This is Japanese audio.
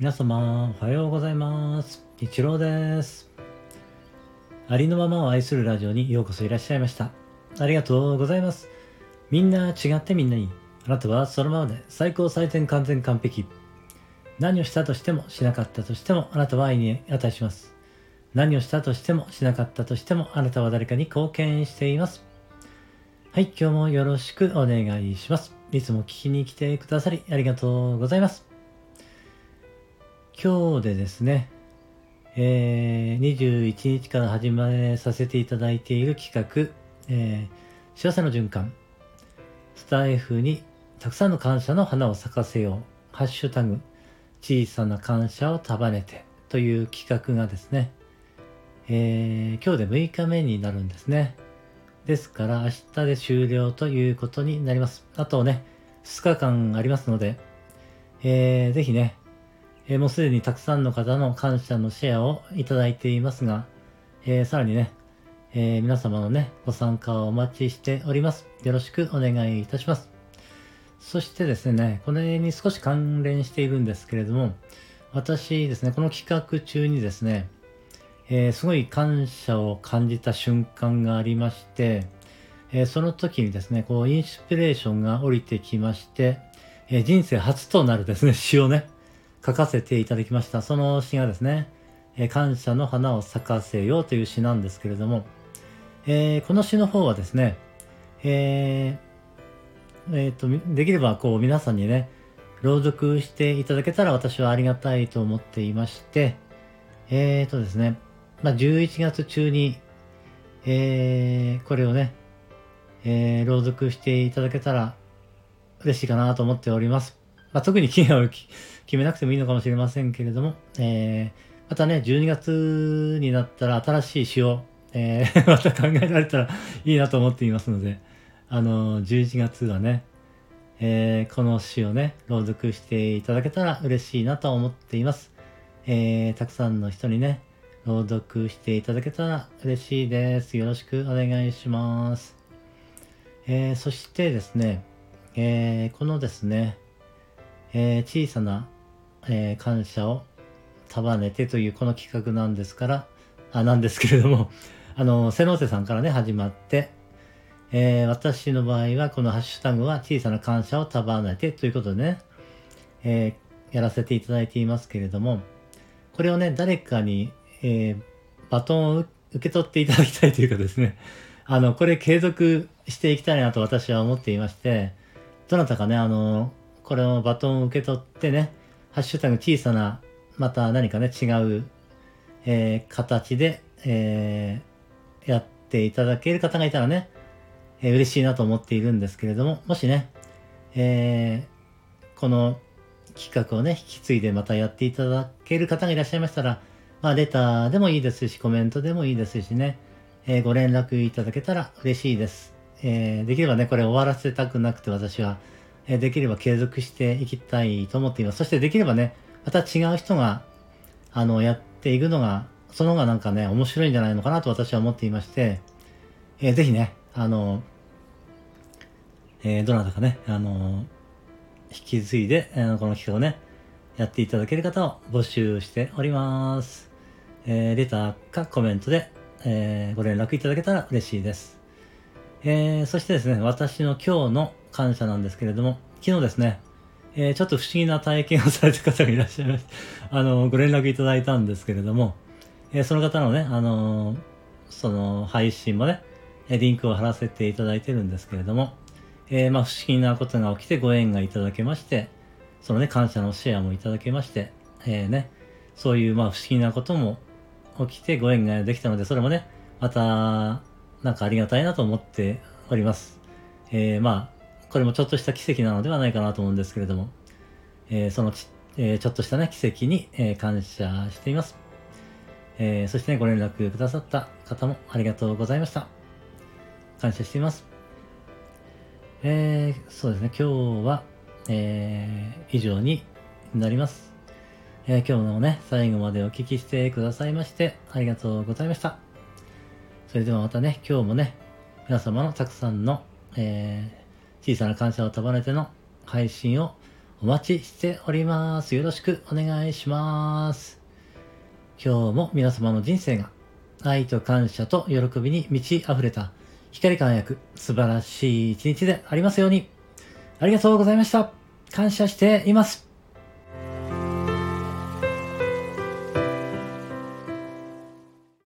皆様、おはようございます。一郎です。ありのままを愛するラジオにようこそいらっしゃいました。ありがとうございます。みんな違ってみんないい。あなたはそのままで最高最善完全完璧。何をしたとしてもしなかったとしてもあなたは愛に値します。何をしたとしてもしなかったとしてもあなたは誰かに貢献しています。はい、今日もよろしくお願いします。いつも聞きに来てくださりありがとうございます。今日でですね、えー、21日から始めさせていただいている企画、えー、幸せの循環、スタイフにたくさんの感謝の花を咲かせよう、ハッシュタグ、小さな感謝を束ねてという企画がですね、えー、今日で6日目になるんですね。ですから明日で終了ということになります。あとね、2日間ありますので、えー、ぜひね、えー、もうすでにたくさんの方の感謝のシェアをいただいていますが、えー、さらにね、えー、皆様のね、ご参加をお待ちしております。よろしくお願いいたします。そしてですね、これに少し関連しているんですけれども、私ですね、この企画中にですね、えー、すごい感謝を感じた瞬間がありまして、えー、その時にですね、こう、インスピレーションが降りてきまして、えー、人生初となるですね、詩をね、書かせていただきました。その詩がですね、え感謝の花を咲かせようという詩なんですけれども、えこの詩の方はですね、ええー、と、できればこう皆さんにね、朗読していただけたら私はありがたいと思っていまして、えーとですね、まあ、11月中に、えー、これをね、えー、朗読していただけたら嬉しいかなと思っております。まあ、特に期限を決めなくてもいいのかもしれませんけれども、えー、またね、12月になったら新しい詩を、えー、また考えられたらいいなと思っていますので、あの、11月はね、えー、この詩をね、朗読していただけたら嬉しいなと思っています。えー、たくさんの人にね、朗読していただけたら嬉しいです。よろしくお願いします。えー、そしてですね、えー、このですね、えー、小さな、え感謝を束ねてというこの企画なんですから、あ、なんですけれども、あの、瀬能瀬さんからね、始まって、え私の場合はこのハッシュタグは小さな感謝を束ねてということでね、えやらせていただいていますけれども、これをね、誰かに、え、バトンを受け取っていただきたいというかですね、あの、これ継続していきたいなと私は思っていまして、どなたかね、あの、これをバトンを受け取ってね、ハッシュタグ小さな、また何かね、違う、えー、形で、えー、やっていただける方がいたらね、えー、嬉しいなと思っているんですけれども、もしね、えー、この企画をね、引き継いでまたやっていただける方がいらっしゃいましたら、まあ、レターでもいいですし、コメントでもいいですしね、えー、ご連絡いただけたら嬉しいです。えー、できればね、これ終わらせたくなくて私は、え、できれば継続していきたいと思っています。そしてできればね、また違う人が、あの、やっていくのが、その方がなんかね、面白いんじゃないのかなと私は思っていまして、えー、ぜひね、あの、えー、どなたかね、あの、引き継いで、えー、この企画をね、やっていただける方を募集しております。えー、レターかコメントで、えー、ご連絡いただけたら嬉しいです。えー、そしてですね、私の今日の感謝なんですけれども、昨日ですね、えー、ちょっと不思議な体験をされた方がいらっしゃいまして、あの、ご連絡いただいたんですけれども、えー、その方のね、あのその配信もね、リンクを貼らせていただいてるんですけれども、えー、まあ不思議なことが起きてご縁がいただけまして、そのね、感謝のシェアもいただけまして、えー、ね、そういうまあ不思議なことも起きてご縁ができたので、それもね、また、なんかありがたいなと思っております。えー、まあ、これもちょっとした奇跡なのではないかなと思うんですけれども、えー、そのち,、えー、ちょっとしたね、奇跡に、えー、感謝しています。え、そしてね、ご連絡くださった方もありがとうございました。感謝しています。え、そうですね、今日は、えー、以上になります。え、今日のね、最後までお聞きしてくださいまして、ありがとうございました。それではまたね、今日もね、皆様のたくさんの、えー、小さな感謝を束ねての配信をお待ちしております。よろしくお願いします。今日も皆様の人生が愛と感謝と喜びに満ち溢れた光輝く素晴らしい一日でありますように。ありがとうございました。感謝しています。